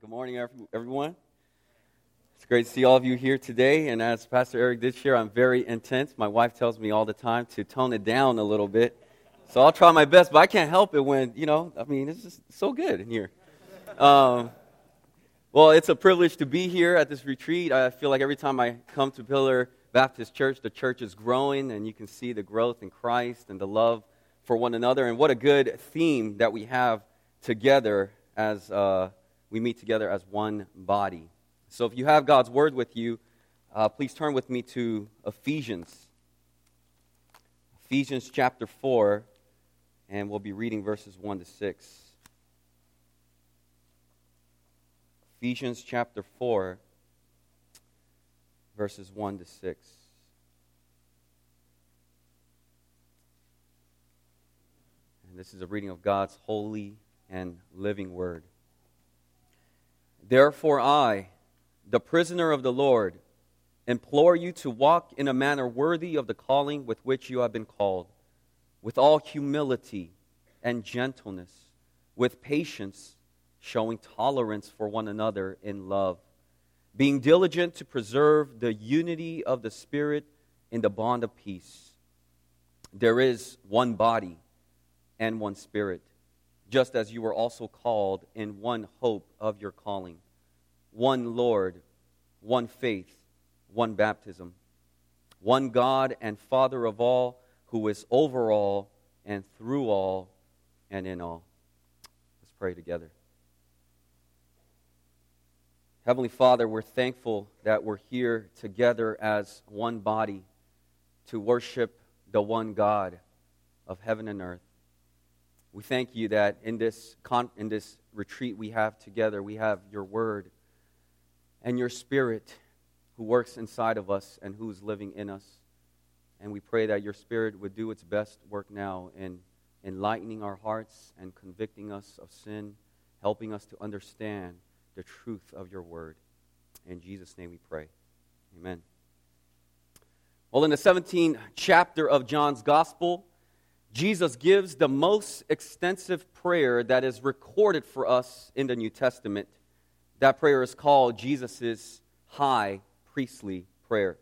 Good morning, everyone. It's great to see all of you here today. And as Pastor Eric did share, I'm very intense. My wife tells me all the time to tone it down a little bit. So I'll try my best, but I can't help it when, you know, I mean, it's just so good in here. Um, well, it's a privilege to be here at this retreat. I feel like every time I come to Pillar Baptist Church, the church is growing, and you can see the growth in Christ and the love for one another. And what a good theme that we have together as. Uh, we meet together as one body. So if you have God's word with you, uh, please turn with me to Ephesians. Ephesians chapter 4, and we'll be reading verses 1 to 6. Ephesians chapter 4, verses 1 to 6. And this is a reading of God's holy and living word. Therefore, I, the prisoner of the Lord, implore you to walk in a manner worthy of the calling with which you have been called, with all humility and gentleness, with patience, showing tolerance for one another in love, being diligent to preserve the unity of the Spirit in the bond of peace. There is one body and one Spirit just as you were also called in one hope of your calling, one Lord, one faith, one baptism, one God and Father of all, who is over all and through all and in all. Let's pray together. Heavenly Father, we're thankful that we're here together as one body to worship the one God of heaven and earth. We thank you that in this, con- in this retreat we have together, we have your word and your spirit who works inside of us and who is living in us. And we pray that your spirit would do its best work now in enlightening our hearts and convicting us of sin, helping us to understand the truth of your word. In Jesus' name we pray. Amen. Well, in the 17th chapter of John's Gospel, Jesus gives the most extensive prayer that is recorded for us in the New Testament. That prayer is called Jesus' high priestly prayer.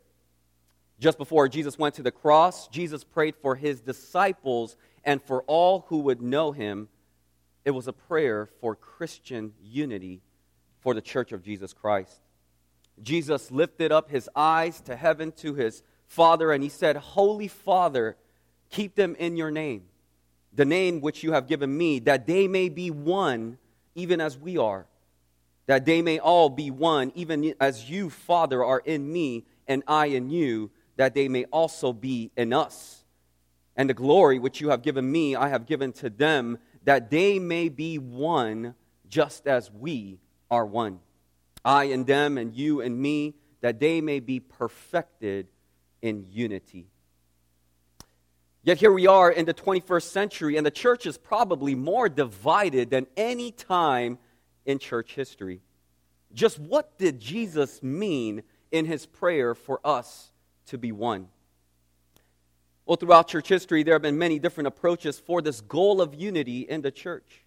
Just before Jesus went to the cross, Jesus prayed for his disciples and for all who would know him. It was a prayer for Christian unity for the church of Jesus Christ. Jesus lifted up his eyes to heaven to his Father and he said, Holy Father, Keep them in your name, the name which you have given me, that they may be one, even as we are. That they may all be one, even as you, Father, are in me, and I in you, that they may also be in us. And the glory which you have given me, I have given to them, that they may be one, just as we are one. I and them, and you and me, that they may be perfected in unity. Yet here we are in the 21st century, and the church is probably more divided than any time in church history. Just what did Jesus mean in his prayer for us to be one? Well, throughout church history, there have been many different approaches for this goal of unity in the church.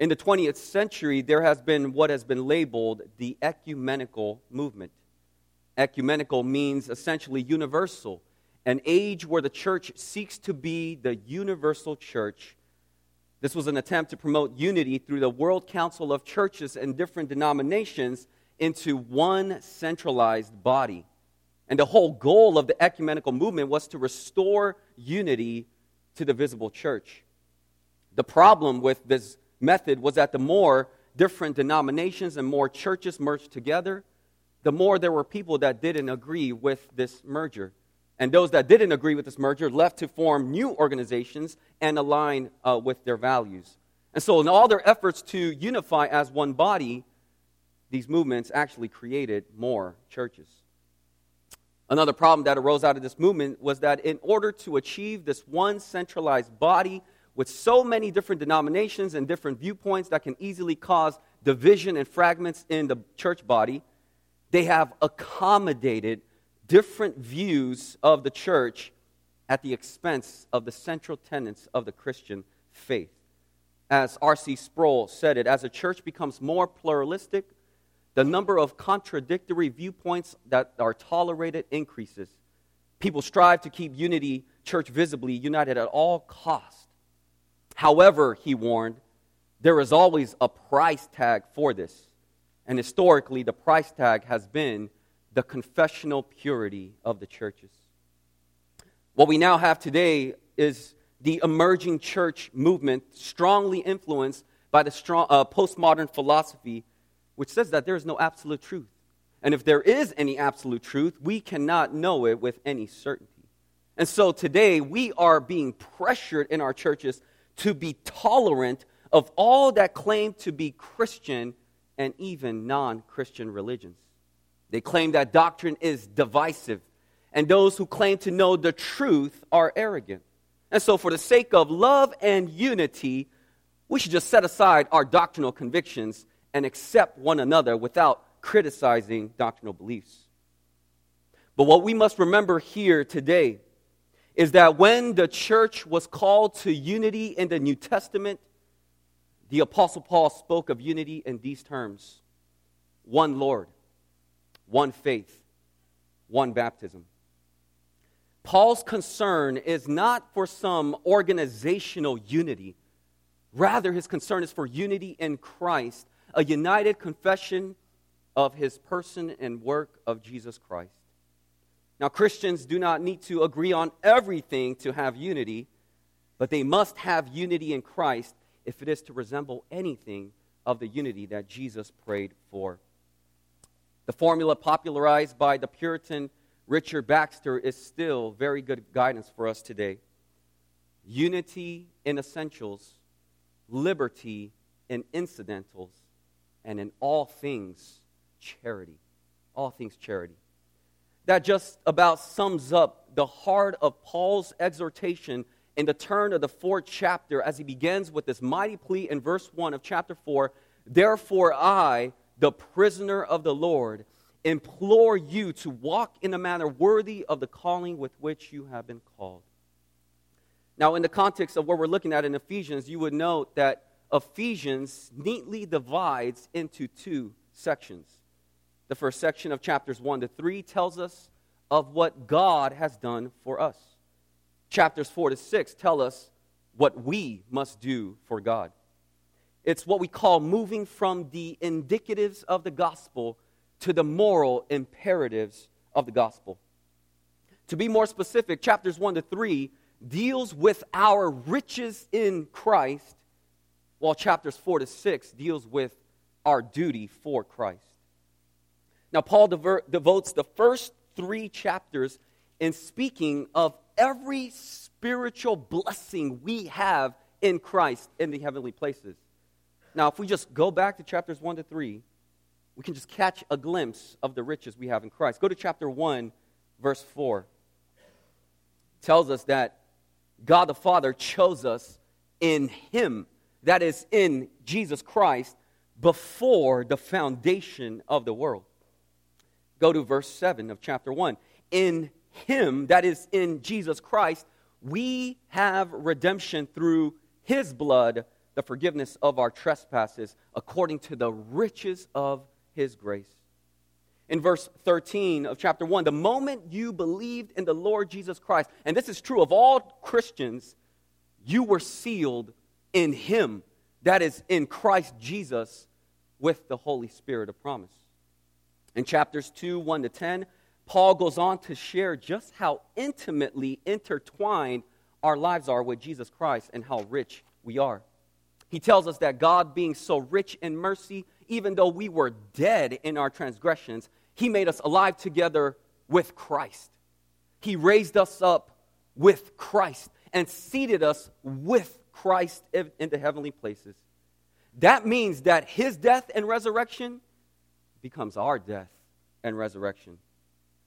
In the 20th century, there has been what has been labeled the ecumenical movement. Ecumenical means essentially universal an age where the church seeks to be the universal church. This was an attempt to promote unity through the World Council of Churches and different denominations into one centralized body. And the whole goal of the ecumenical movement was to restore unity to the visible church. The problem with this method was that the more different denominations and more churches merged together, the more there were people that didn't agree with this merger. And those that didn't agree with this merger left to form new organizations and align uh, with their values. And so, in all their efforts to unify as one body, these movements actually created more churches. Another problem that arose out of this movement was that in order to achieve this one centralized body with so many different denominations and different viewpoints that can easily cause division and fragments in the church body, they have accommodated different views of the church at the expense of the central tenets of the Christian faith. As R.C. Sproul said it, as a church becomes more pluralistic, the number of contradictory viewpoints that are tolerated increases. People strive to keep unity, church visibly united at all cost. However, he warned, there is always a price tag for this. And historically, the price tag has been the confessional purity of the churches. What we now have today is the emerging church movement, strongly influenced by the strong, uh, postmodern philosophy, which says that there is no absolute truth. And if there is any absolute truth, we cannot know it with any certainty. And so today, we are being pressured in our churches to be tolerant of all that claim to be Christian and even non Christian religions. They claim that doctrine is divisive, and those who claim to know the truth are arrogant. And so, for the sake of love and unity, we should just set aside our doctrinal convictions and accept one another without criticizing doctrinal beliefs. But what we must remember here today is that when the church was called to unity in the New Testament, the Apostle Paul spoke of unity in these terms one Lord, one faith, one baptism. Paul's concern is not for some organizational unity. Rather, his concern is for unity in Christ, a united confession of his person and work of Jesus Christ. Now, Christians do not need to agree on everything to have unity, but they must have unity in Christ if it is to resemble anything of the unity that Jesus prayed for. The formula popularized by the Puritan Richard Baxter is still very good guidance for us today. Unity in essentials, liberty in incidentals, and in all things, charity. All things, charity. That just about sums up the heart of Paul's exhortation in the turn of the fourth chapter as he begins with this mighty plea in verse 1 of chapter 4 Therefore, I, the prisoner of the Lord, implore you to walk in a manner worthy of the calling with which you have been called. Now, in the context of what we're looking at in Ephesians, you would note that Ephesians neatly divides into two sections. The first section of chapters 1 to 3 tells us of what God has done for us. Chapters 4 to 6 tell us what we must do for God. It's what we call moving from the indicatives of the gospel to the moral imperatives of the gospel. To be more specific, chapters 1 to 3 deals with our riches in Christ, while chapters 4 to 6 deals with our duty for Christ. Now, Paul devotes the first three chapters in speaking of every spiritual blessing we have in Christ in the heavenly places. Now, if we just go back to chapters 1 to 3, we can just catch a glimpse of the riches we have in Christ. Go to chapter 1, verse 4. It tells us that God the Father chose us in Him, that is, in Jesus Christ, before the foundation of the world. Go to verse 7 of chapter 1. In Him, that is, in Jesus Christ, we have redemption through His blood, the forgiveness of our trespasses, according to the riches of his grace. In verse 13 of chapter 1, the moment you believed in the Lord Jesus Christ, and this is true of all Christians, you were sealed in Him, that is, in Christ Jesus, with the Holy Spirit of promise. In chapters 2, 1 to 10, Paul goes on to share just how intimately intertwined our lives are with Jesus Christ and how rich we are. He tells us that God, being so rich in mercy, even though we were dead in our transgressions, He made us alive together with Christ. He raised us up with Christ and seated us with Christ in the heavenly places. That means that His death and resurrection becomes our death and resurrection.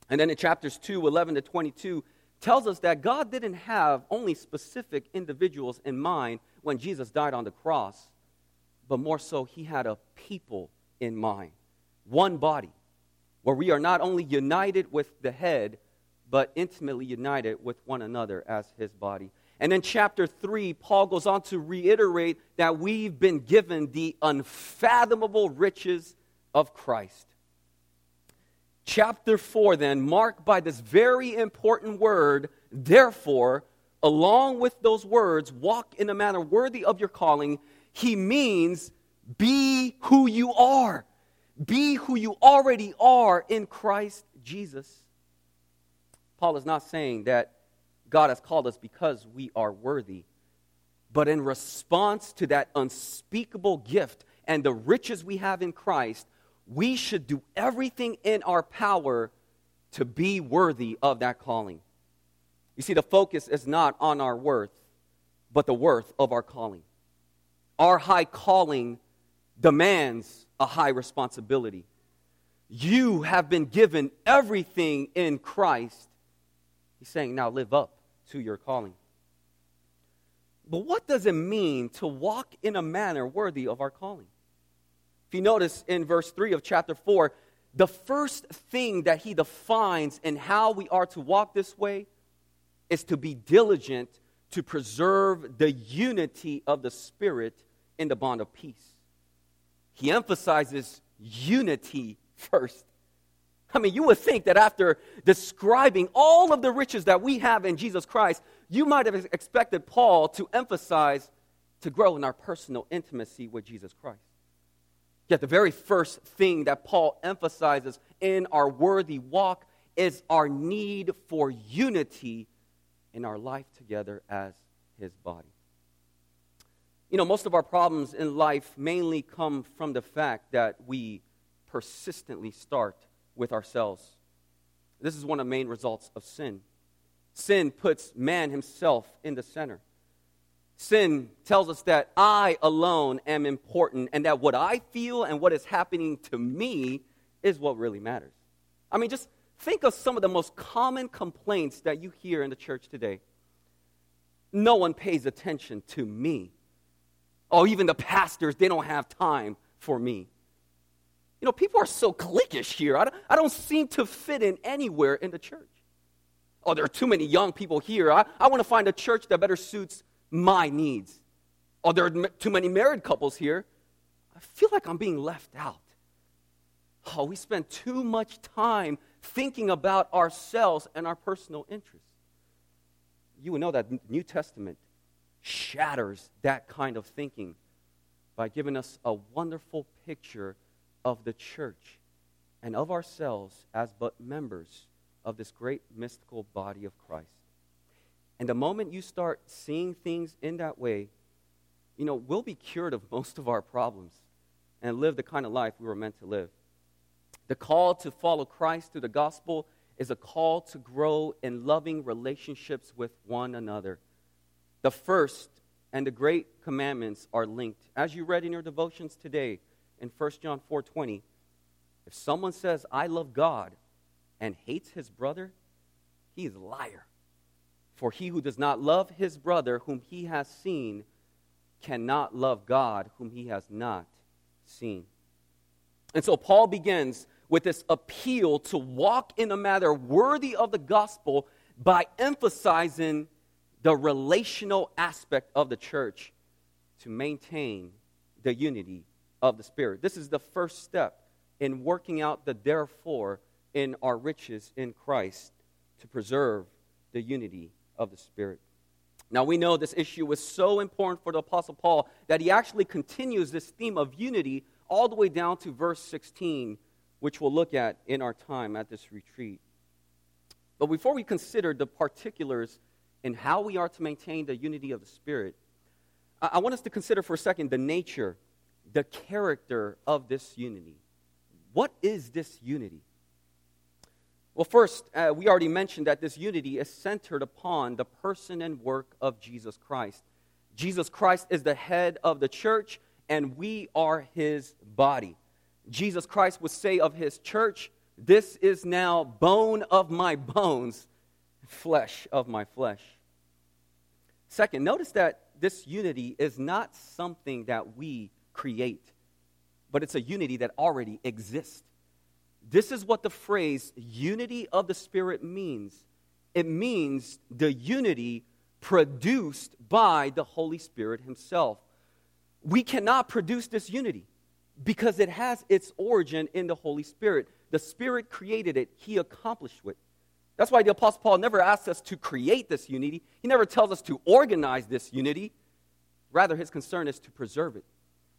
And then in chapters 2, 11 to 22, tells us that God didn't have only specific individuals in mind when Jesus died on the cross, but more so, he had a people in mind, one body, where we are not only united with the head, but intimately united with one another as his body. And then, chapter 3, Paul goes on to reiterate that we've been given the unfathomable riches of Christ. Chapter 4, then, marked by this very important word, therefore, along with those words, walk in a manner worthy of your calling, he means be who you are. Be who you already are in Christ Jesus. Paul is not saying that God has called us because we are worthy, but in response to that unspeakable gift and the riches we have in Christ, we should do everything in our power to be worthy of that calling. You see, the focus is not on our worth, but the worth of our calling. Our high calling demands a high responsibility. You have been given everything in Christ. He's saying, now live up to your calling. But what does it mean to walk in a manner worthy of our calling? If you notice in verse 3 of chapter 4, the first thing that he defines in how we are to walk this way is to be diligent to preserve the unity of the Spirit in the bond of peace. He emphasizes unity first. I mean, you would think that after describing all of the riches that we have in Jesus Christ, you might have expected Paul to emphasize to grow in our personal intimacy with Jesus Christ. Yet, the very first thing that Paul emphasizes in our worthy walk is our need for unity in our life together as his body. You know, most of our problems in life mainly come from the fact that we persistently start with ourselves. This is one of the main results of sin. Sin puts man himself in the center. Sin tells us that I alone am important and that what I feel and what is happening to me is what really matters. I mean, just think of some of the most common complaints that you hear in the church today. No one pays attention to me. Oh, even the pastors, they don't have time for me. You know, people are so cliquish here. I don't, I don't seem to fit in anywhere in the church. Oh, there are too many young people here. I, I want to find a church that better suits my needs. Oh, there are too many married couples here. I feel like I'm being left out. Oh, we spend too much time thinking about ourselves and our personal interests. You will know that the New Testament shatters that kind of thinking by giving us a wonderful picture of the church and of ourselves as but members of this great mystical body of Christ. And the moment you start seeing things in that way, you know, we'll be cured of most of our problems and live the kind of life we were meant to live. The call to follow Christ through the gospel is a call to grow in loving relationships with one another. The first and the great commandments are linked. As you read in your devotions today in 1 John 4:20, if someone says I love God and hates his brother, he is a liar. For he who does not love his brother whom he has seen cannot love God whom he has not seen. And so Paul begins with this appeal to walk in a manner worthy of the gospel by emphasizing the relational aspect of the church to maintain the unity of the Spirit. This is the first step in working out the therefore in our riches in Christ to preserve the unity of the Spirit. Now, we know this issue was so important for the Apostle Paul that he actually continues this theme of unity all the way down to verse 16, which we'll look at in our time at this retreat. But before we consider the particulars in how we are to maintain the unity of the Spirit, I, I want us to consider for a second the nature, the character of this unity. What is this unity? Well, first, uh, we already mentioned that this unity is centered upon the person and work of Jesus Christ. Jesus Christ is the head of the church, and we are his body. Jesus Christ would say of his church, This is now bone of my bones flesh of my flesh. Second, notice that this unity is not something that we create, but it's a unity that already exists. This is what the phrase unity of the Spirit means it means the unity produced by the Holy Spirit Himself. We cannot produce this unity because it has its origin in the Holy Spirit. The Spirit created it, He accomplished it. That's why the Apostle Paul never asks us to create this unity, he never tells us to organize this unity. Rather, his concern is to preserve it,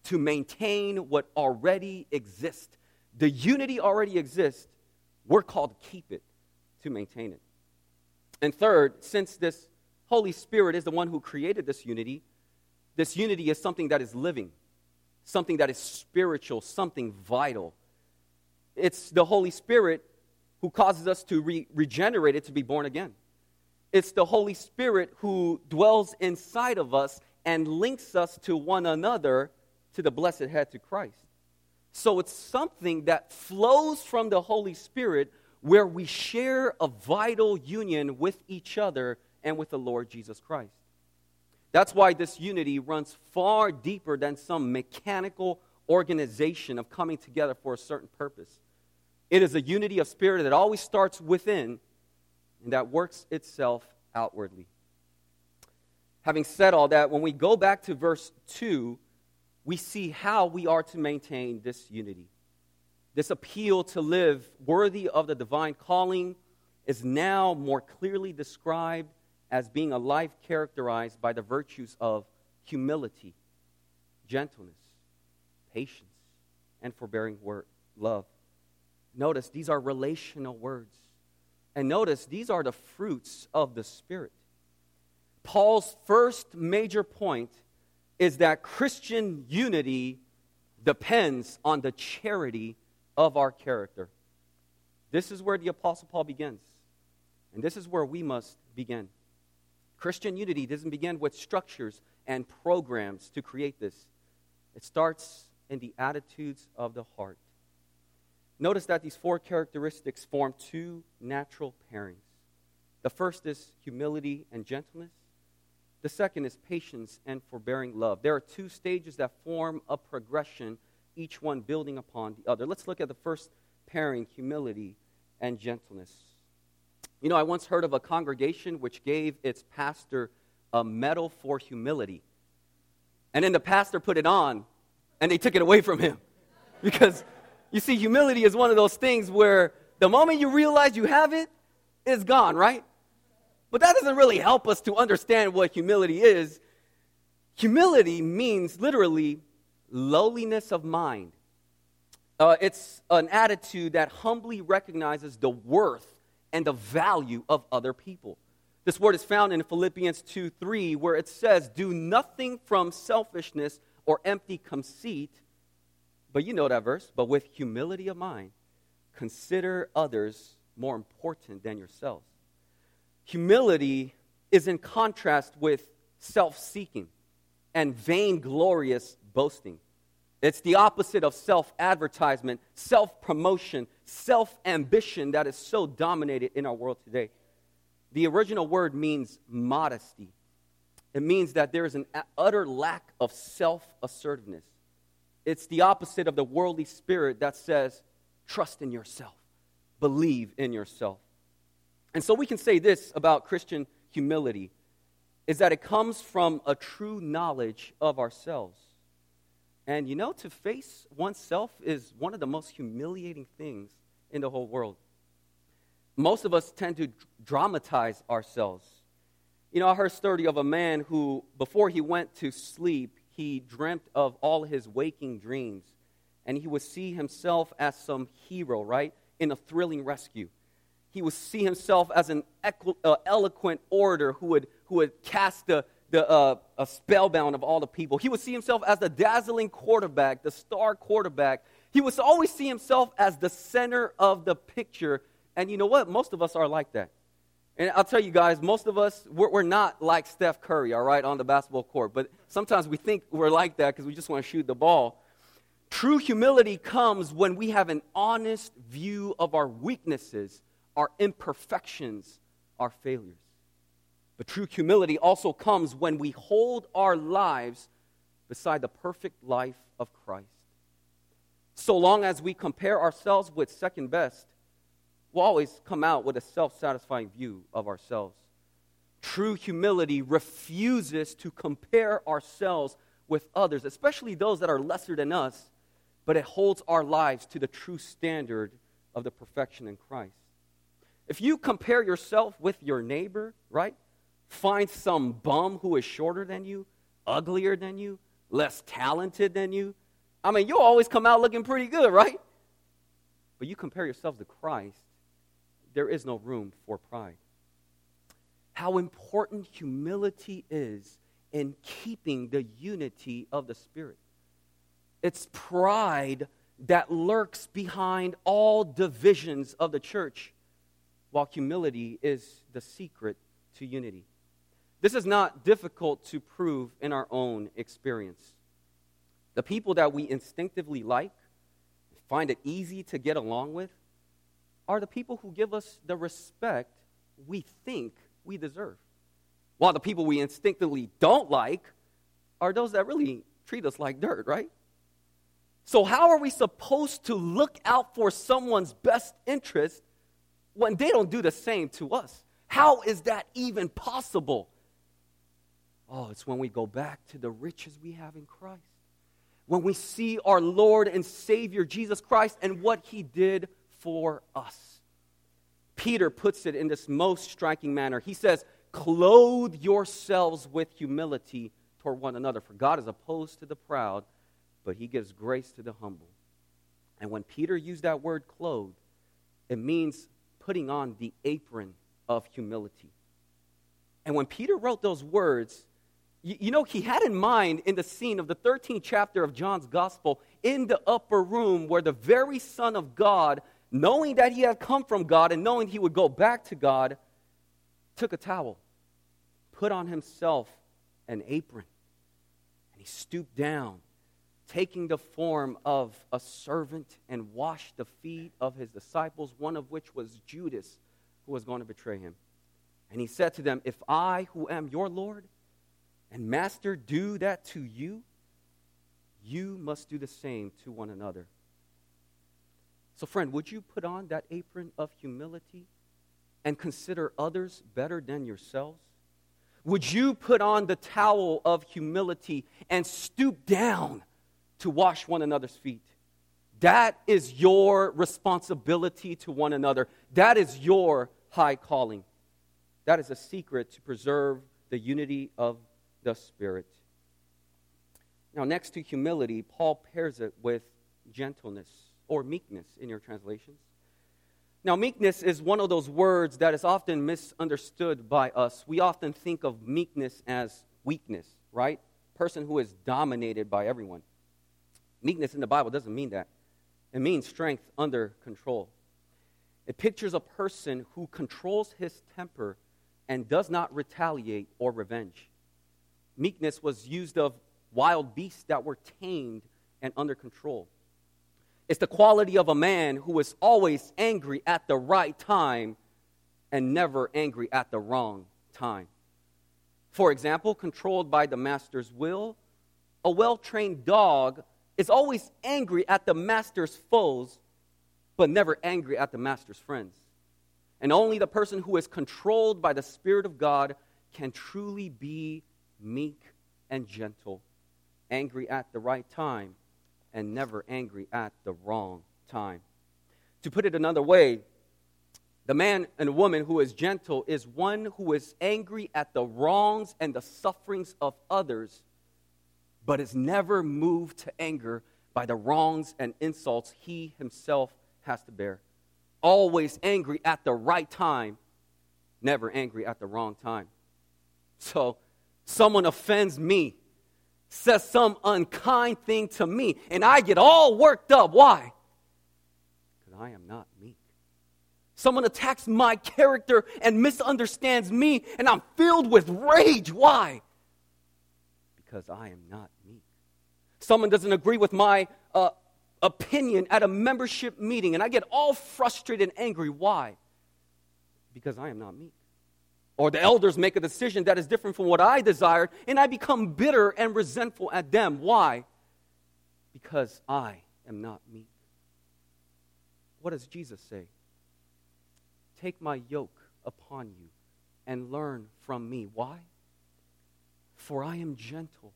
to maintain what already exists. The unity already exists. We're called to keep it, to maintain it. And third, since this Holy Spirit is the one who created this unity, this unity is something that is living, something that is spiritual, something vital. It's the Holy Spirit who causes us to regenerate it to be born again. It's the Holy Spirit who dwells inside of us and links us to one another to the blessed head, to Christ. So it's something that flows from the Holy Spirit where we share a vital union with each other and with the Lord Jesus Christ. That's why this unity runs far deeper than some mechanical organization of coming together for a certain purpose. It is a unity of spirit that always starts within and that works itself outwardly. Having said all that, when we go back to verse 2, we see how we are to maintain this unity. This appeal to live worthy of the divine calling is now more clearly described as being a life characterized by the virtues of humility, gentleness, patience, and forbearing word, love. Notice these are relational words. And notice these are the fruits of the Spirit. Paul's first major point is that Christian unity depends on the charity of our character. This is where the Apostle Paul begins. And this is where we must begin. Christian unity doesn't begin with structures and programs to create this, it starts in the attitudes of the heart. Notice that these four characteristics form two natural pairings. The first is humility and gentleness. The second is patience and forbearing love. There are two stages that form a progression, each one building upon the other. Let's look at the first pairing humility and gentleness. You know, I once heard of a congregation which gave its pastor a medal for humility. And then the pastor put it on and they took it away from him. Because, you see, humility is one of those things where the moment you realize you have it, it's gone, right? But that doesn't really help us to understand what humility is. Humility means literally lowliness of mind. Uh, it's an attitude that humbly recognizes the worth and the value of other people. This word is found in Philippians 2 3, where it says, Do nothing from selfishness or empty conceit, but you know that verse, but with humility of mind, consider others more important than yourselves. Humility is in contrast with self seeking and vainglorious boasting. It's the opposite of self advertisement, self promotion, self ambition that is so dominated in our world today. The original word means modesty. It means that there is an utter lack of self assertiveness. It's the opposite of the worldly spirit that says, trust in yourself, believe in yourself. And so we can say this about Christian humility is that it comes from a true knowledge of ourselves. And you know, to face oneself is one of the most humiliating things in the whole world. Most of us tend to dramatize ourselves. You know, I heard a story of a man who, before he went to sleep, he dreamt of all his waking dreams. And he would see himself as some hero, right? In a thrilling rescue. He would see himself as an uh, eloquent orator who would, who would cast the, the uh, a spellbound of all the people. He would see himself as the dazzling quarterback, the star quarterback. He would always see himself as the center of the picture. And you know what? Most of us are like that. And I'll tell you guys, most of us, we're, we're not like Steph Curry, all right, on the basketball court. But sometimes we think we're like that because we just want to shoot the ball. True humility comes when we have an honest view of our weaknesses, our imperfections, our failures. But true humility also comes when we hold our lives beside the perfect life of Christ. So long as we compare ourselves with second best, we'll always come out with a self satisfying view of ourselves. True humility refuses to compare ourselves with others, especially those that are lesser than us, but it holds our lives to the true standard of the perfection in Christ. If you compare yourself with your neighbor, right? Find some bum who is shorter than you, uglier than you, less talented than you. I mean, you'll always come out looking pretty good, right? But you compare yourself to Christ, there is no room for pride. How important humility is in keeping the unity of the Spirit. It's pride that lurks behind all divisions of the church, while humility is the secret to unity. This is not difficult to prove in our own experience. The people that we instinctively like, find it easy to get along with, are the people who give us the respect we think we deserve. While the people we instinctively don't like are those that really treat us like dirt, right? So, how are we supposed to look out for someone's best interest when they don't do the same to us? How is that even possible? Oh, it's when we go back to the riches we have in Christ. When we see our Lord and Savior Jesus Christ and what he did for us. Peter puts it in this most striking manner. He says, Clothe yourselves with humility toward one another, for God is opposed to the proud but he gives grace to the humble. And when Peter used that word clothed, it means putting on the apron of humility. And when Peter wrote those words, you, you, know, he had in mind in the scene of the 13th chapter of John's gospel in the upper room where the very Son of God, knowing that he had come from God and knowing he would go back to God, took a towel, put on himself an apron, and he stooped down taking the form of a servant and washed the feet of his disciples, one of which was Judas, who was going to betray him. And he said to them, If I, who am your Lord and Master, do that to you, you must do the same to one another. So, friend, would you put on that apron of humility and consider others better than yourselves? Would you put on the towel of humility and stoop down to wash one another's feet. That is your responsibility to one another. That is your high calling. That is a secret to preserve the unity of the Spirit. Now, next to humility, Paul pairs it with gentleness or meekness in your translations. Now, meekness is one of those words that is often misunderstood by us. We often think of meekness as weakness, right? Person who is dominated by everyone. Meekness in the Bible doesn't mean that, it means strength under control. It pictures a person who controls his temper and does not retaliate or revenge. Meekness was used of wild beasts that were tamed and under control. It's the quality of a man who is always angry at the right time and never angry at the wrong time. For example, controlled by the master's will, a well trained dog is always angry at the master's foes, but never angry at the master's friends. And only the person who is controlled by the Spirit of God can truly be meek and gentle, angry at the right time, and never angry at the wrong time. To put it another way, the man and woman who is gentle is one who is angry at the wrongs and the sufferings of others but is never moved to anger by the wrongs and insults he himself has to bear. Always angry at the right time, never angry at the wrong time. So, someone offends me, says some unkind thing to me, and I get all worked up. Why? Because I am not meek. Someone attacks my character and misunderstands me, and I'm filled with rage. Why? because I am not meek. Someone doesn't agree with my uh, opinion at a membership meeting, and I get all frustrated and angry. Why? Because I am not meek. Or the elders make a decision that is different from what I desired, and I become bitter and resentful at them. Why? Because I am not meek. What does Jesus say? Take my yoke upon you and learn from me. Why? For I am gentle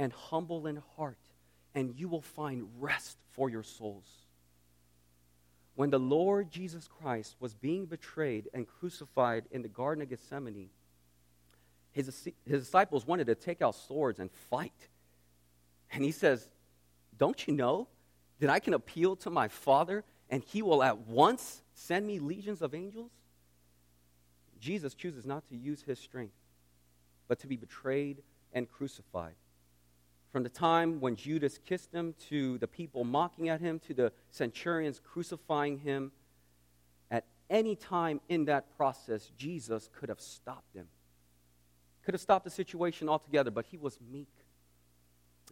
and humble in heart, and you will find rest for your souls. When the Lord Jesus Christ was being betrayed and crucified in the Garden of Gethsemane, his, his disciples wanted to take out swords and fight. And he says, Don't you know that I can appeal to my Father and he will at once send me legions of angels? Jesus chooses not to use his strength, but to be betrayed and crucified. From the time when Judas kissed him, to the people mocking at him, to the centurions crucifying him, at any time in that process, Jesus could have stopped them. Could have stopped the situation altogether, but he was meek.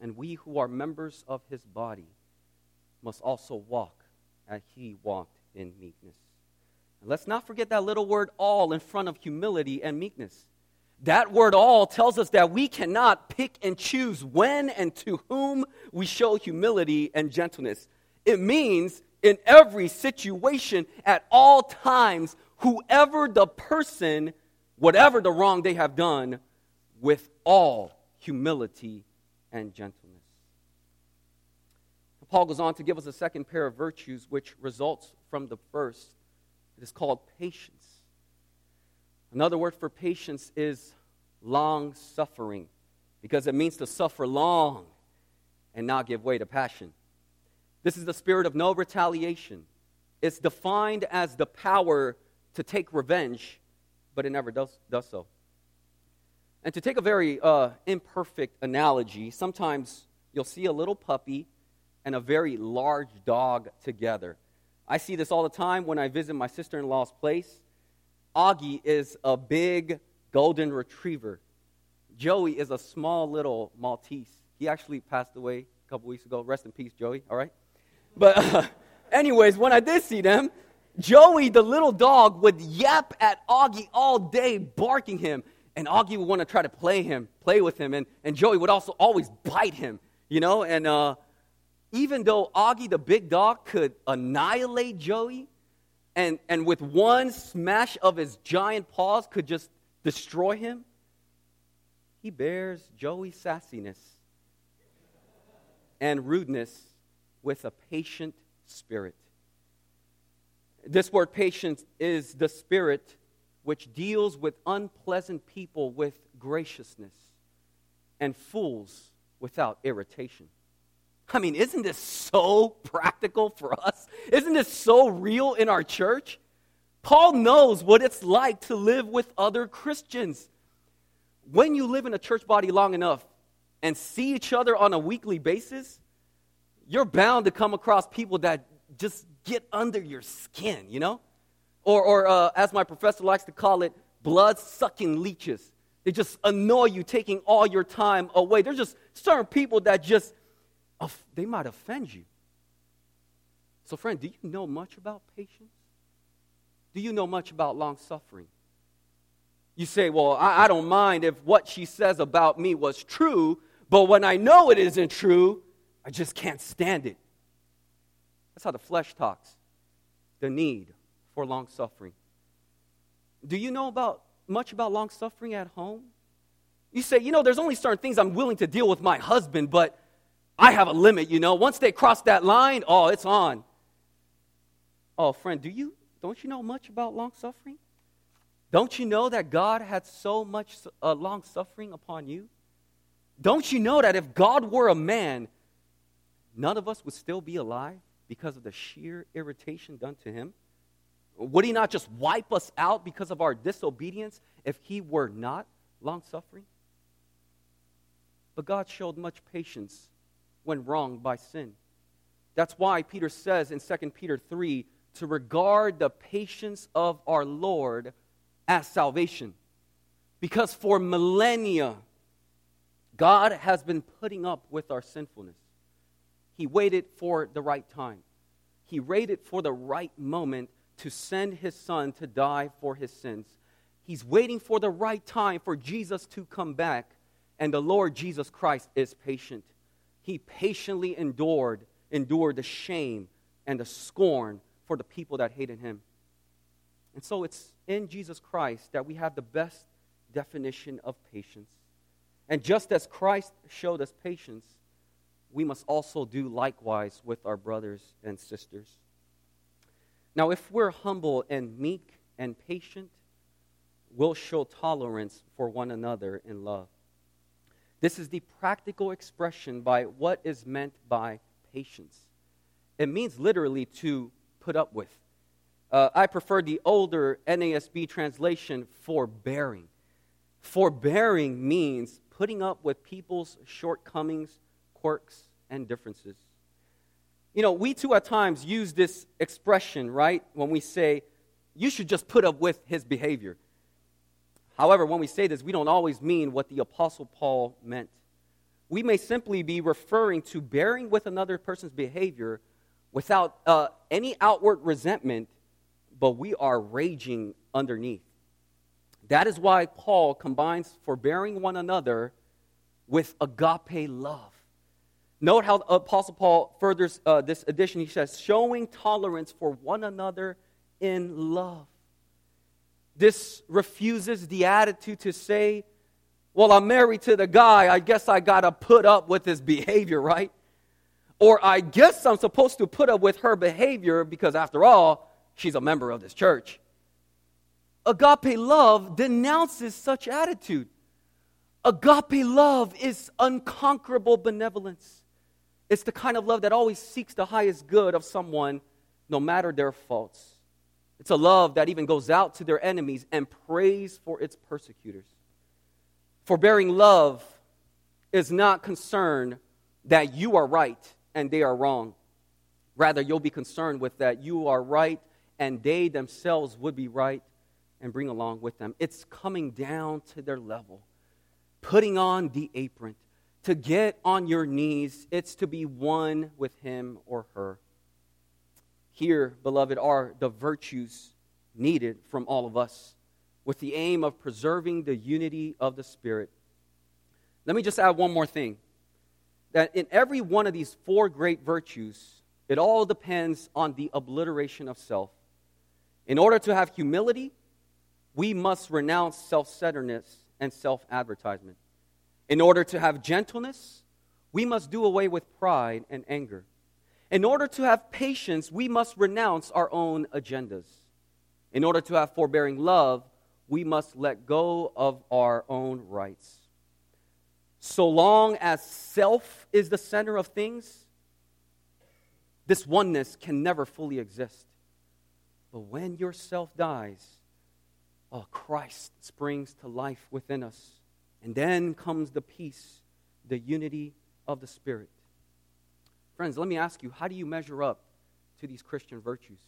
And we who are members of his body must also walk as he walked in meekness. And let's not forget that little word all in front of humility and meekness. That word all tells us that we cannot pick and choose when and to whom we show humility and gentleness. It means in every situation, at all times, whoever the person, whatever the wrong they have done, with all humility and gentleness. Paul goes on to give us a second pair of virtues which results from the first. It is called patience. Another word for patience is long suffering because it means to suffer long and not give way to passion. This is the spirit of no retaliation. It's defined as the power to take revenge, but it never does, does so. And to take a very uh, imperfect analogy, sometimes you'll see a little puppy and a very large dog together. I see this all the time when I visit my sister in law's place. Augie is a big golden retriever. Joey is a small little Maltese. He actually passed away a couple weeks ago. Rest in peace, Joey, all right? But, uh, anyways, when I did see them, Joey, the little dog, would yap at Augie all day, barking him. And Augie would want to try to play him, play with him. And, and Joey would also always bite him, you know? And uh, even though Augie, the big dog, could annihilate Joey, and, and with one smash of his giant paws could just destroy him, he bears Joey's sassiness and rudeness with a patient spirit. This word patience is the spirit which deals with unpleasant people with graciousness and fools without irritation. I mean, isn't this so practical for us? Isn't this so real in our church? Paul knows what it's like to live with other Christians. When you live in a church body long enough and see each other on a weekly basis, you're bound to come across people that just get under your skin, you know? Or, or uh, as my professor likes to call it, blood sucking leeches. They just annoy you, taking all your time away. There's just certain people that just they might offend you. So, friend, do you know much about patience? Do you know much about long suffering? You say, Well, I, I, don't mind if what she says about me was true, but when I know it isn't true, I just can't stand it. That's how the flesh talks the need for long suffering. Do you know about much about long suffering at home? You say, you know, there's only certain things I'm willing to deal with my husband, but I have a limit, you know. Once they cross that line, oh, it's on. Oh, friend, do you don't you know much about long suffering? Don't you know that God had so much uh, long suffering upon you? Don't you know that if God were a man, none of us would still be alive because of the sheer irritation done to him? Would he not just wipe us out because of our disobedience if he were not long suffering? But God showed much patience when wronged by sin. That's why Peter says in 2 Peter 3 to regard the patience of our Lord as salvation. Because for millennia, God has been putting up with our sinfulness. He waited for the right time, He waited for the right moment to send His Son to die for His sins. He's waiting for the right time for Jesus to come back, and the Lord Jesus Christ is patient he patiently endured, endured the shame and the scorn for the people that hated him. And so it's in Jesus Christ that we have the best definition of patience. And just as Christ showed us patience, we must also do likewise with our brothers and sisters. Now, if we're humble and meek and patient, we'll show tolerance for one another in love. This is the practical expression by what is meant by patience. It means literally to put up with. Uh, I prefer the older NASB translation, forbearing. Forbearing means putting up with people's shortcomings, quirks, and differences. You know, we too at times use this expression, right, when we say, you should just put up with his behavior. However, when we say this, we don't always mean what the Apostle Paul meant. We may simply be referring to bearing with another person's behavior without uh, any outward resentment, but we are raging underneath. That is why Paul combines forbearing one another with agape love. Note how Apostle Paul furthers uh, this addition. He says, showing tolerance for one another in love. This refuses the attitude to say, well, I'm married to the guy. I guess I got to put up with his behavior, right? Or I guess I'm supposed to put up with her behavior because, after all, she's a member of this church. Agape love denounces such attitude. Agape love is unconquerable benevolence. It's the kind of love that always seeks the highest good of someone, no matter their faults. It's a love that even goes out to their enemies and prays for its persecutors. Forbearing love is not concerned that you are right and they are wrong. Rather, you'll be concerned with that you are right and they themselves would be right and bring along with them. It's coming down to their level, putting on the apron. To get on your knees, it's to be one with him or her. Here, beloved, are the virtues needed from all of us with the aim of preserving the unity of the Spirit. Let me just add one more thing that in every one of these four great virtues, it all depends on the obliteration of self. In order to have humility, we must renounce self centeredness and self advertisement. In order to have gentleness, we must do away with pride and anger. In order to have patience, we must renounce our own agendas. In order to have forbearing love, we must let go of our own rights. So long as self is the center of things, this oneness can never fully exist. But when your self dies, oh, Christ springs to life within us. And then comes the peace, the unity of the Spirit. Friends, let me ask you how do you measure up to these Christian virtues?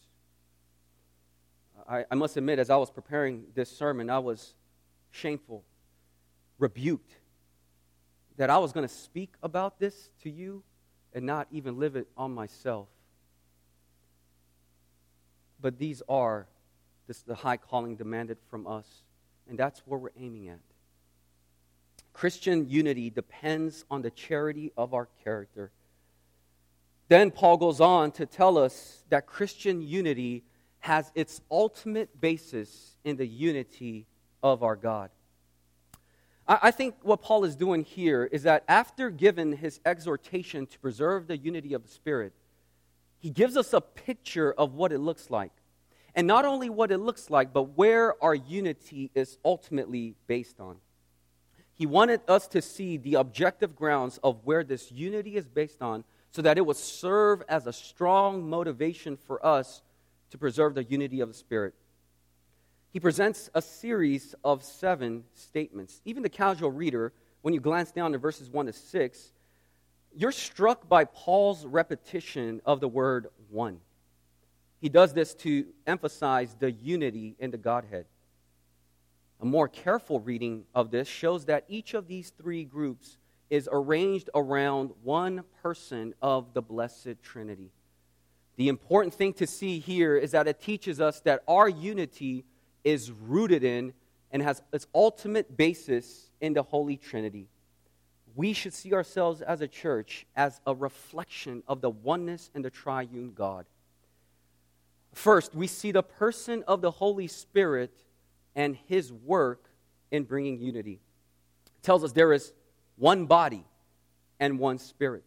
I, I must admit, as I was preparing this sermon, I was shameful, rebuked that I was going to speak about this to you and not even live it on myself. But these are this, the high calling demanded from us, and that's where we're aiming at. Christian unity depends on the charity of our character. Then Paul goes on to tell us that Christian unity has its ultimate basis in the unity of our God. I think what Paul is doing here is that after giving his exhortation to preserve the unity of the Spirit, he gives us a picture of what it looks like. And not only what it looks like, but where our unity is ultimately based on. He wanted us to see the objective grounds of where this unity is based on so that it will serve as a strong motivation for us to preserve the unity of the Spirit. He presents a series of seven statements. Even the casual reader, when you glance down to verses 1 to 6, you're struck by Paul's repetition of the word one. He does this to emphasize the unity in the Godhead. A more careful reading of this shows that each of these three groups is arranged around one person of the Blessed Trinity. The important thing to see here is that it teaches us that our unity is rooted in and has its ultimate basis in the Holy Trinity. We should see ourselves as a church as a reflection of the oneness and the triune God. First, we see the person of the Holy Spirit and his work in bringing unity. It tells us there is one body and one spirit.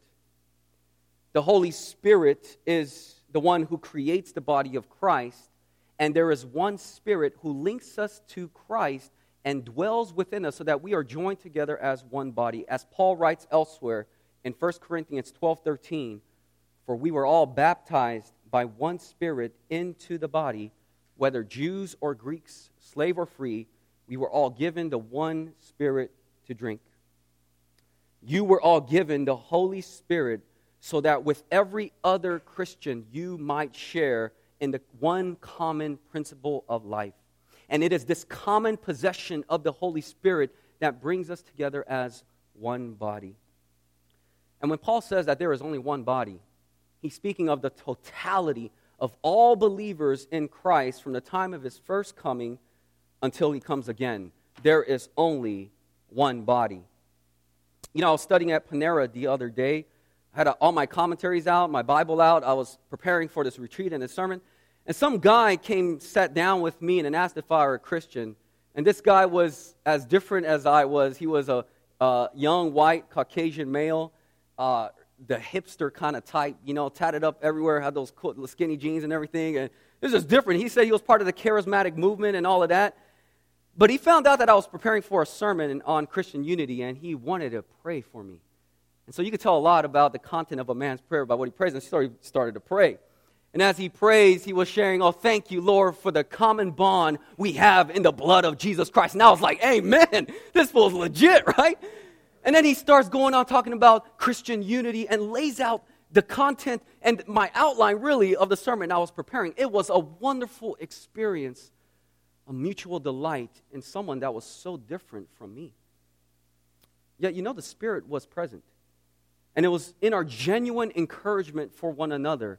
The Holy Spirit is the one who creates the body of Christ, and there is one Spirit who links us to Christ and dwells within us so that we are joined together as one body. As Paul writes elsewhere in 1 Corinthians 12 13, for we were all baptized by one Spirit into the body, whether Jews or Greeks, slave or free, we were all given the one Spirit to drink. You were all given the Holy Spirit so that with every other Christian you might share in the one common principle of life. And it is this common possession of the Holy Spirit that brings us together as one body. And when Paul says that there is only one body, he's speaking of the totality of all believers in Christ from the time of his first coming until he comes again. There is only one body. You know, I was studying at Panera the other day. I had all my commentaries out, my Bible out. I was preparing for this retreat and this sermon. And some guy came, sat down with me, and asked if I were a Christian. And this guy was as different as I was. He was a, a young, white, Caucasian male, uh, the hipster kind of type, you know, tatted up everywhere, had those skinny jeans and everything. And was just different. He said he was part of the charismatic movement and all of that. But he found out that I was preparing for a sermon on Christian unity, and he wanted to pray for me. And so you could tell a lot about the content of a man's prayer by what he prays. And so he started to pray. And as he prays, he was sharing, Oh, thank you, Lord, for the common bond we have in the blood of Jesus Christ. And I was like, Amen. This fool's legit, right? And then he starts going on talking about Christian unity and lays out the content and my outline, really, of the sermon I was preparing. It was a wonderful experience a mutual delight in someone that was so different from me. Yet, you know, the Spirit was present. And it was in our genuine encouragement for one another.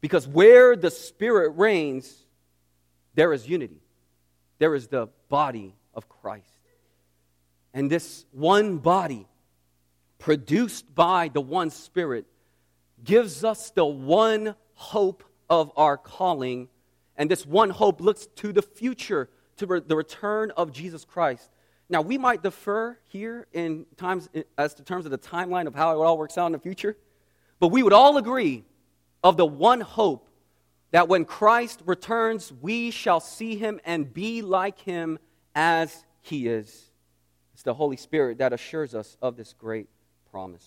Because where the Spirit reigns, there is unity, there is the body of Christ. And this one body, produced by the one Spirit, gives us the one hope of our calling and this one hope looks to the future, to re- the return of Jesus Christ. Now, we might defer here in times as to terms of the timeline of how it all works out in the future, but we would all agree of the one hope that when Christ returns, we shall see him and be like him as he is. It's the Holy Spirit that assures us of this great promise.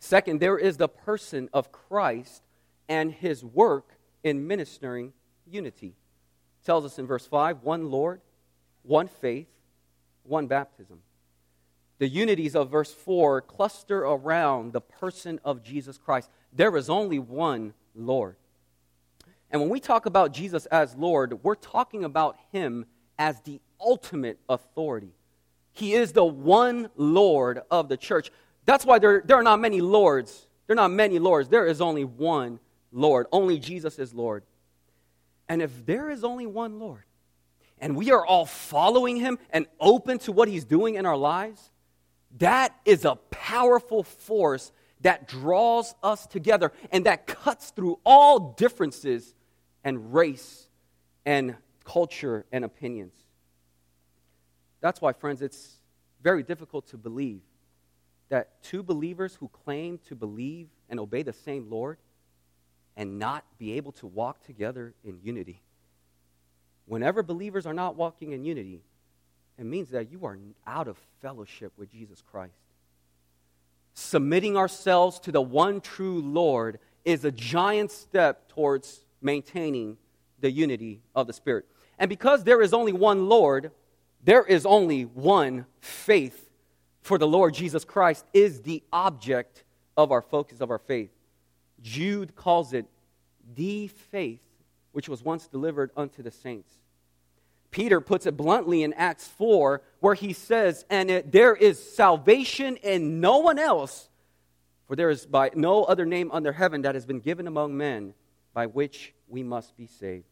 Second, there is the person of Christ and his work in ministering unity. It tells us in verse 5 one Lord, one faith, one baptism. The unities of verse 4 cluster around the person of Jesus Christ. There is only one Lord. And when we talk about Jesus as Lord, we're talking about him as the ultimate authority. He is the one Lord of the church. That's why there, there are not many lords. There are not many lords. There is only one Lord. Only Jesus is Lord. And if there is only one Lord, and we are all following him and open to what he's doing in our lives, that is a powerful force that draws us together and that cuts through all differences and race and culture and opinions. That's why, friends, it's very difficult to believe that two believers who claim to believe and obey the same Lord and not be able to walk together in unity. Whenever believers are not walking in unity, it means that you are out of fellowship with Jesus Christ. Submitting ourselves to the one true Lord is a giant step towards maintaining the unity of the Spirit. And because there is only one Lord, there is only one faith. For the Lord Jesus Christ is the object of our focus of our faith. Jude calls it the faith which was once delivered unto the saints. Peter puts it bluntly in Acts 4, where he says, And it, there is salvation in no one else, for there is by no other name under heaven that has been given among men by which we must be saved.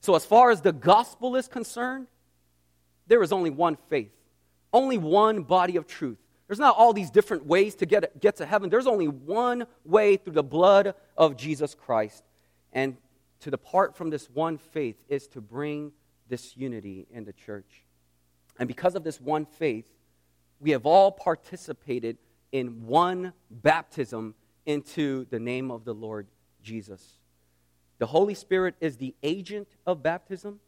So, as far as the gospel is concerned, there is only one faith, only one body of truth. There's not all these different ways to get, get to heaven. There's only one way through the blood of Jesus Christ. And to depart from this one faith is to bring this unity in the church. And because of this one faith, we have all participated in one baptism into the name of the Lord Jesus. The Holy Spirit is the agent of baptism,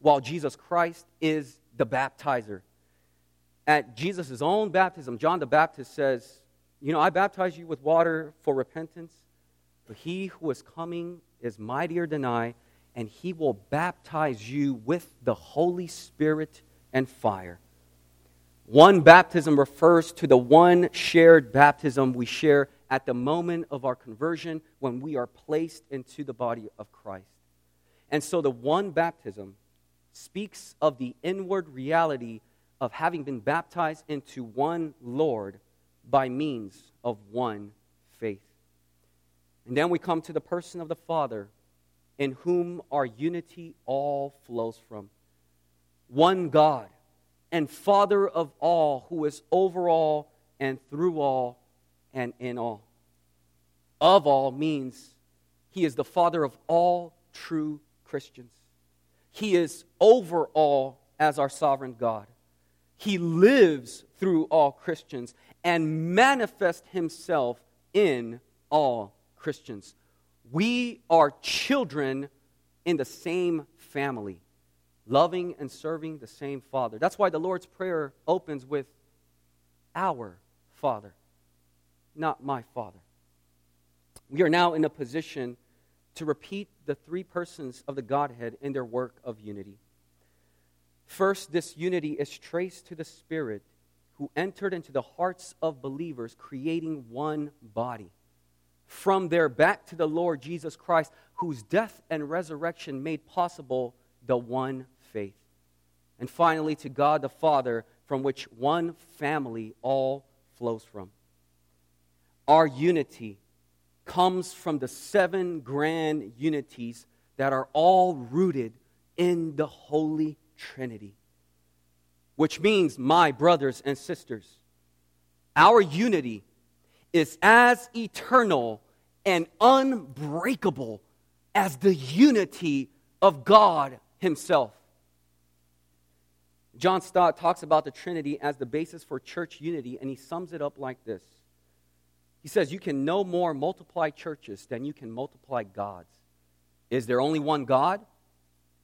while Jesus Christ is the baptizer. At Jesus' own baptism, John the Baptist says, You know, I baptize you with water for repentance, but he who is coming is mightier than I, and he will baptize you with the Holy Spirit and fire. One baptism refers to the one shared baptism we share at the moment of our conversion when we are placed into the body of Christ. And so the one baptism speaks of the inward reality of having been baptized into one Lord by means of one faith. And then we come to the person of the Father, in whom our unity all flows from. One God and Father of all, who is over all and through all and in all. Of all means he is the Father of all true Christians. He is over all as our sovereign God. He lives through all Christians and manifests himself in all Christians. We are children in the same family, loving and serving the same Father. That's why the Lord's Prayer opens with our Father, not my Father. We are now in a position to repeat the three persons of the Godhead in their work of unity. First, this unity is traced to the Spirit who entered into the hearts of believers, creating one body from there back to the Lord Jesus Christ, whose death and resurrection made possible the one faith. And finally, to God the Father, from which one family all flows from. Our unity comes from the seven grand unities that are all rooted in the Holy Trinity. Which means, my brothers and sisters, our unity is as eternal and unbreakable as the unity of God Himself. John Stott talks about the Trinity as the basis for church unity, and he sums it up like this He says, You can no more multiply churches than you can multiply gods. Is there only one God?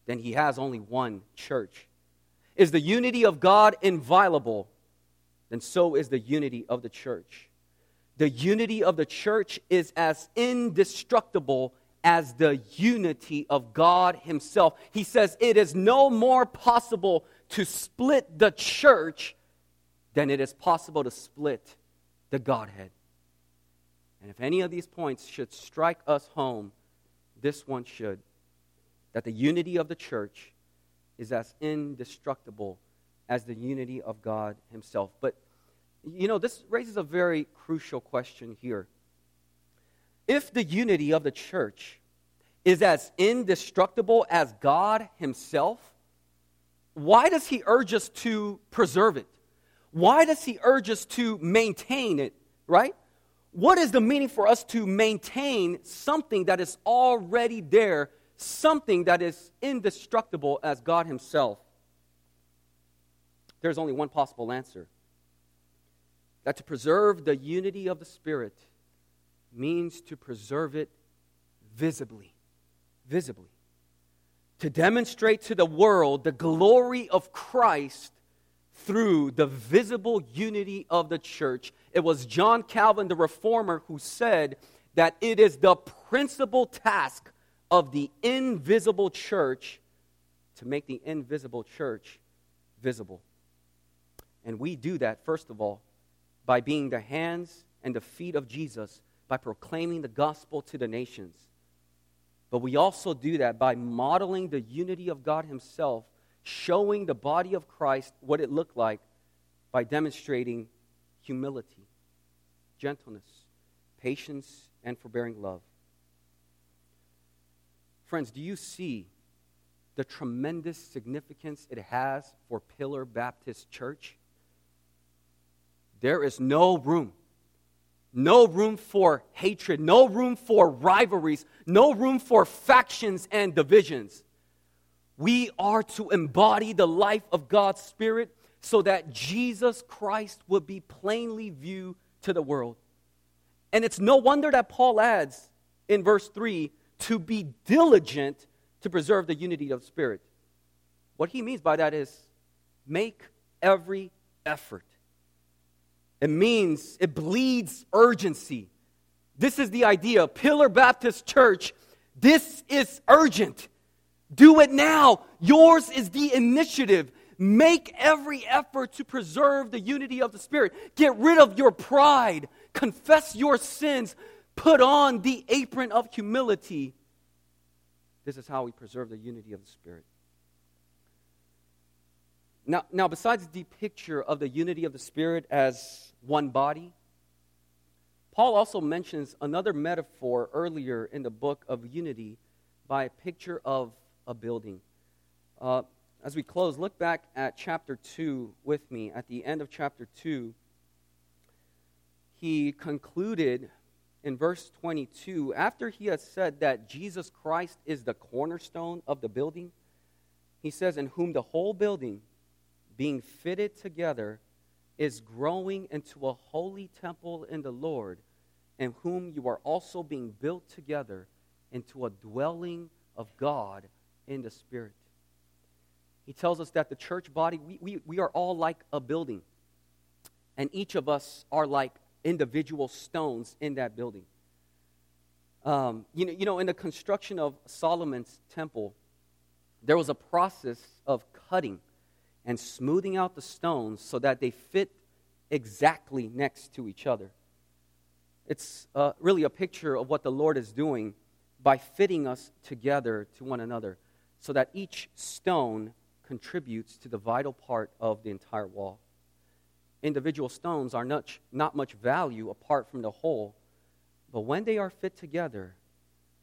Then He has only one church. Is the unity of God inviolable? Then so is the unity of the church the unity of the church is as indestructible as the unity of God Himself. He says it is no more possible to split the church than it is possible to split the Godhead. And if any of these points should strike us home, this one should that the unity of the church is as indestructible as the unity of God Himself. But you know, this raises a very crucial question here. If the unity of the church is as indestructible as God Himself, why does He urge us to preserve it? Why does He urge us to maintain it, right? What is the meaning for us to maintain something that is already there, something that is indestructible as God Himself? There's only one possible answer that to preserve the unity of the Spirit means to preserve it visibly. Visibly. To demonstrate to the world the glory of Christ through the visible unity of the church. It was John Calvin, the reformer, who said that it is the principal task of the invisible church to make the invisible church visible. And we do that, first of all, by being the hands and the feet of Jesus, by proclaiming the gospel to the nations. But we also do that by modeling the unity of God Himself, showing the body of Christ what it looked like by demonstrating humility, gentleness, patience, and forbearing love. Friends, do you see the tremendous significance it has for Pillar Baptist Church? There is no room, no room for hatred, no room for rivalries, no room for factions and divisions. We are to embody the life of God's Spirit so that Jesus Christ would be plainly viewed to the world. And it's no wonder that Paul adds in verse 3 to be diligent to preserve the unity of Spirit. What he means by that is make every effort. It means it bleeds urgency. This is the idea. Pillar Baptist Church, this is urgent. Do it now. Yours is the initiative. Make every effort to preserve the unity of the Spirit. Get rid of your pride. Confess your sins. Put on the apron of humility. This is how we preserve the unity of the Spirit. Now, now, besides the picture of the unity of the Spirit as one body, Paul also mentions another metaphor earlier in the book of unity by a picture of a building. Uh, as we close, look back at chapter 2 with me. At the end of chapter 2, he concluded in verse 22 after he has said that Jesus Christ is the cornerstone of the building, he says, In whom the whole building, being fitted together, is growing into a holy temple in the Lord, in whom you are also being built together into a dwelling of God in the Spirit. He tells us that the church body, we, we, we are all like a building. And each of us are like individual stones in that building. Um, you, know, you know, in the construction of Solomon's temple, there was a process of cutting and smoothing out the stones so that they fit exactly next to each other. It's uh, really a picture of what the Lord is doing by fitting us together to one another so that each stone contributes to the vital part of the entire wall. Individual stones are not, not much value apart from the whole, but when they are fit together,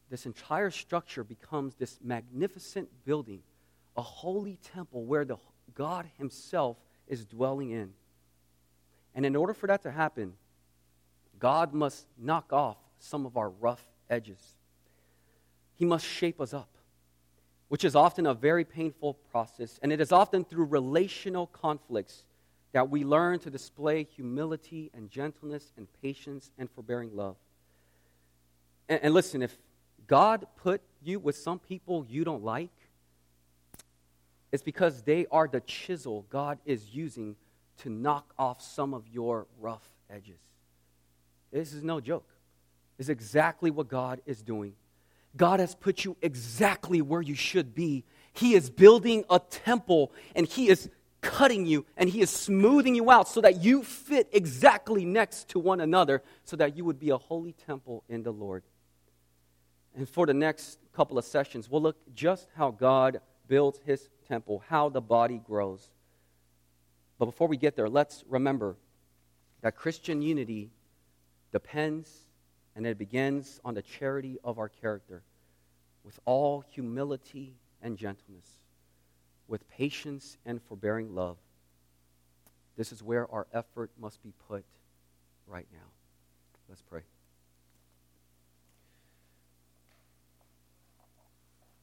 this entire structure becomes this magnificent building, a holy temple where the God Himself is dwelling in. And in order for that to happen, God must knock off some of our rough edges. He must shape us up which is often a very painful process. And it is often through relational conflicts that we learn to display humility and gentleness and patience and forbearing love. And, and listen, if God put you with some people you don't like, it's because they are the chisel God is using to knock off some of your rough edges. This is no joke. It's exactly what God is doing God has put you exactly where you should be. He is building a temple and He is cutting you and He is smoothing you out so that you fit exactly next to one another so that you would be a holy temple in the Lord. And for the next couple of sessions, we'll look just how God builds His temple, how the body grows. But before we get there, let's remember that Christian unity depends and it begins on the charity of our character with all humility and gentleness, with patience and forbearing love. This is where our effort must be put right now. Let's pray.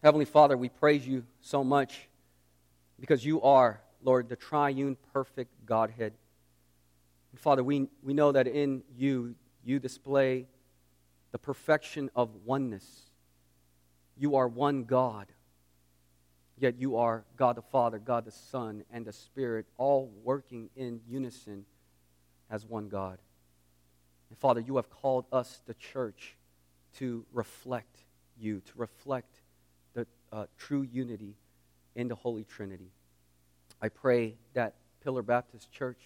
Heavenly Father, we praise you so much because you are, Lord, the triune, perfect Godhead. And Father, we, we know that in you, you display the perfection of oneness. You are one God, yet you are God the Father, God the Son, and the Spirit, all working in unison as one God. And Father, you have called us, the church, to reflect you, to reflect the uh, true unity in the Holy Trinity. I pray that Pillar Baptist Church,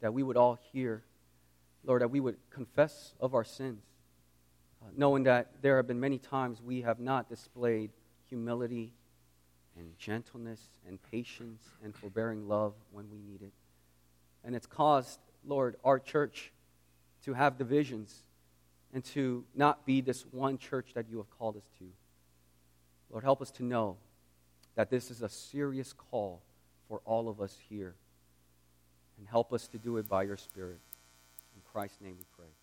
that we would all hear, Lord, that we would confess of our sins uh, knowing that there have been many times we have not displayed humility and gentleness and patience and forbearing love when we need it. And it's caused, Lord, our church to have divisions and to not be this one church that you have called us to. Lord, help us to know that this is a serious call for all of us here. And help us to do it by your Spirit. In Christ's name we pray.